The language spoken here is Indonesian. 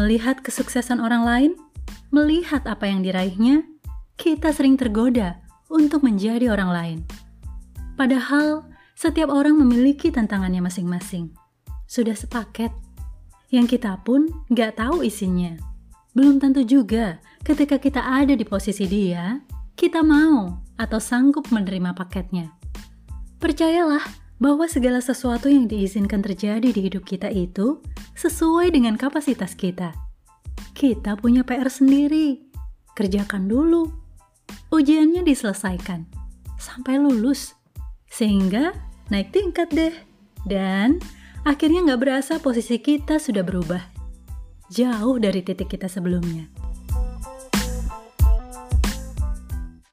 melihat kesuksesan orang lain, melihat apa yang diraihnya, kita sering tergoda untuk menjadi orang lain. Padahal, setiap orang memiliki tantangannya masing-masing. Sudah sepaket. Yang kita pun nggak tahu isinya. Belum tentu juga ketika kita ada di posisi dia, kita mau atau sanggup menerima paketnya. Percayalah bahwa segala sesuatu yang diizinkan terjadi di hidup kita itu sesuai dengan kapasitas kita. Kita punya PR sendiri. Kerjakan dulu. Ujiannya diselesaikan sampai lulus. Sehingga naik tingkat deh. Dan akhirnya nggak berasa posisi kita sudah berubah. Jauh dari titik kita sebelumnya.